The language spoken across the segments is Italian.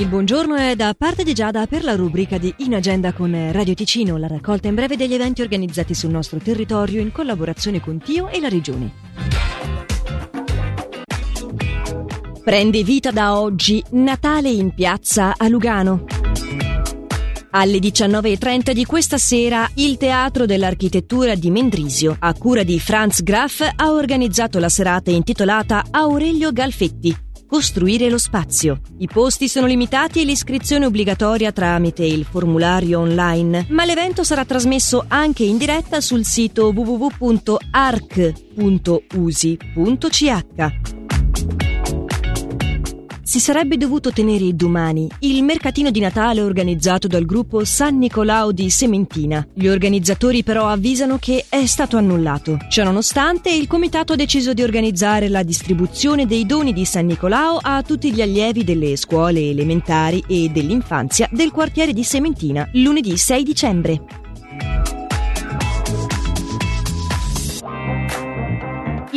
Il buongiorno è da parte di Giada per la rubrica di In Agenda con Radio Ticino, la raccolta in breve degli eventi organizzati sul nostro territorio in collaborazione con Tio e la Regione. Prende vita da oggi Natale in piazza a Lugano. Alle 19.30 di questa sera il Teatro dell'Architettura di Mendrisio, a cura di Franz Graff, ha organizzato la serata intitolata Aurelio Galfetti Costruire lo spazio. I posti sono limitati e l'iscrizione obbligatoria tramite il formulario online, ma l'evento sarà trasmesso anche in diretta sul sito www.arc.usi.ch si sarebbe dovuto tenere domani il mercatino di Natale organizzato dal gruppo San Nicolao di Sementina. Gli organizzatori però avvisano che è stato annullato. Ciononostante, il comitato ha deciso di organizzare la distribuzione dei doni di San Nicolao a tutti gli allievi delle scuole elementari e dell'infanzia del quartiere di Sementina lunedì 6 dicembre.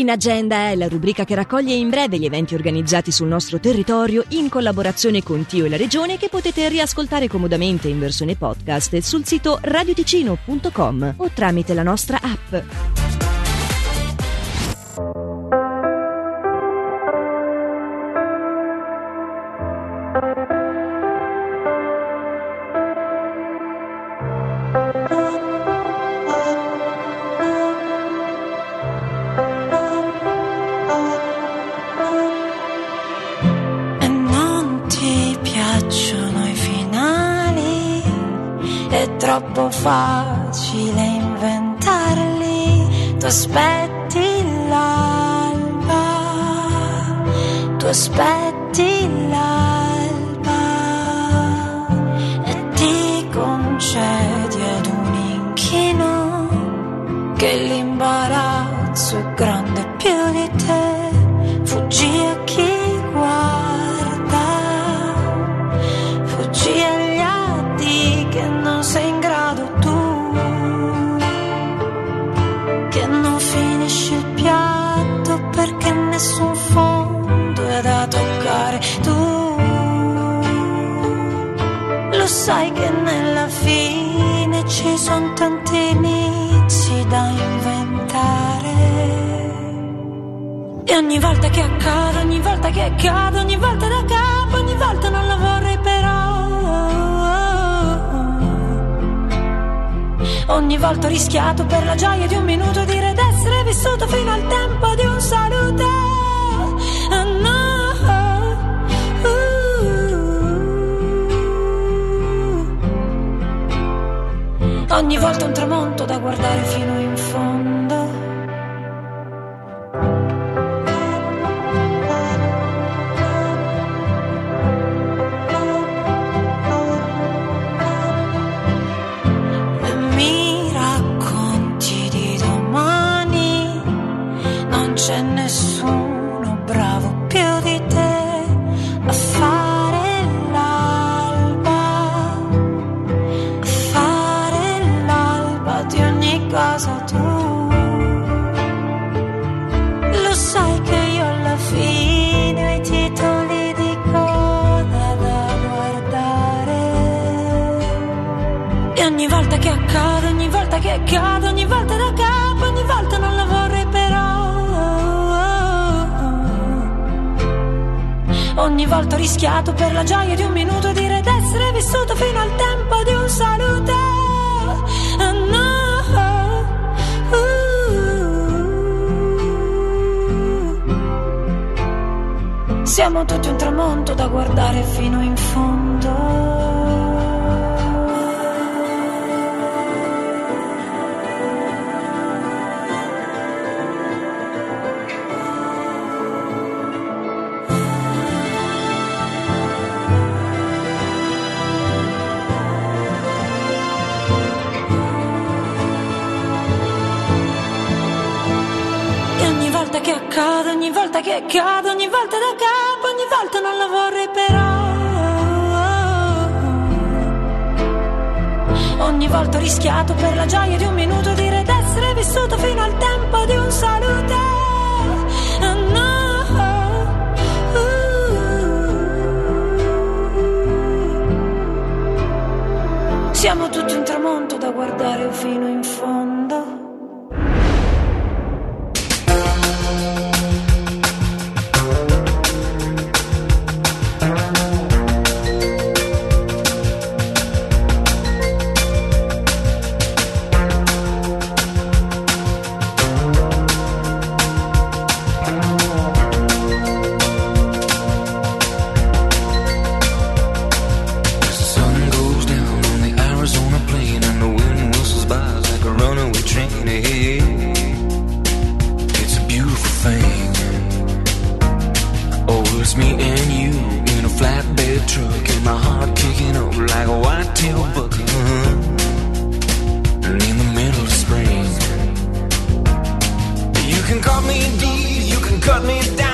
In Agenda è la rubrica che raccoglie in breve gli eventi organizzati sul nostro territorio in collaborazione con Tio e la Regione che potete riascoltare comodamente in versione podcast sul sito radioticino.com o tramite la nostra app. Troppo facile inventarli. Tu aspetti l'alba, tu aspetti l'alba e ti concedi ad un inchino che l'imbarazzo E ogni volta che accade, ogni volta che accade, ogni volta da capo, ogni volta non la vorrei però. Ogni volta ho rischiato per la gioia di un minuto dire d'essere vissuto fino al tempo di un saluto. Ah. Uh. Ogni volta un tramonto volta che accade, ogni volta che accade, ogni volta da capo, ogni volta non la vorrei però. Ogni volta ho rischiato per la gioia di un minuto dire d'essere vissuto fino al tempo di un saluto. Ah, no. Uh. Siamo tutti un tramonto da guardare fino in fondo. Accade, ogni volta da capo, ogni volta non la vorrei però. Ogni volta ho rischiato per la gioia di un minuto dire d'essere vissuto fino al tempo di un saluto. Me and you in a flatbed truck, and my heart kicking up like a white-tailed buck. Uh-huh. And in the middle of spring, you can cut me deep, you can cut me down,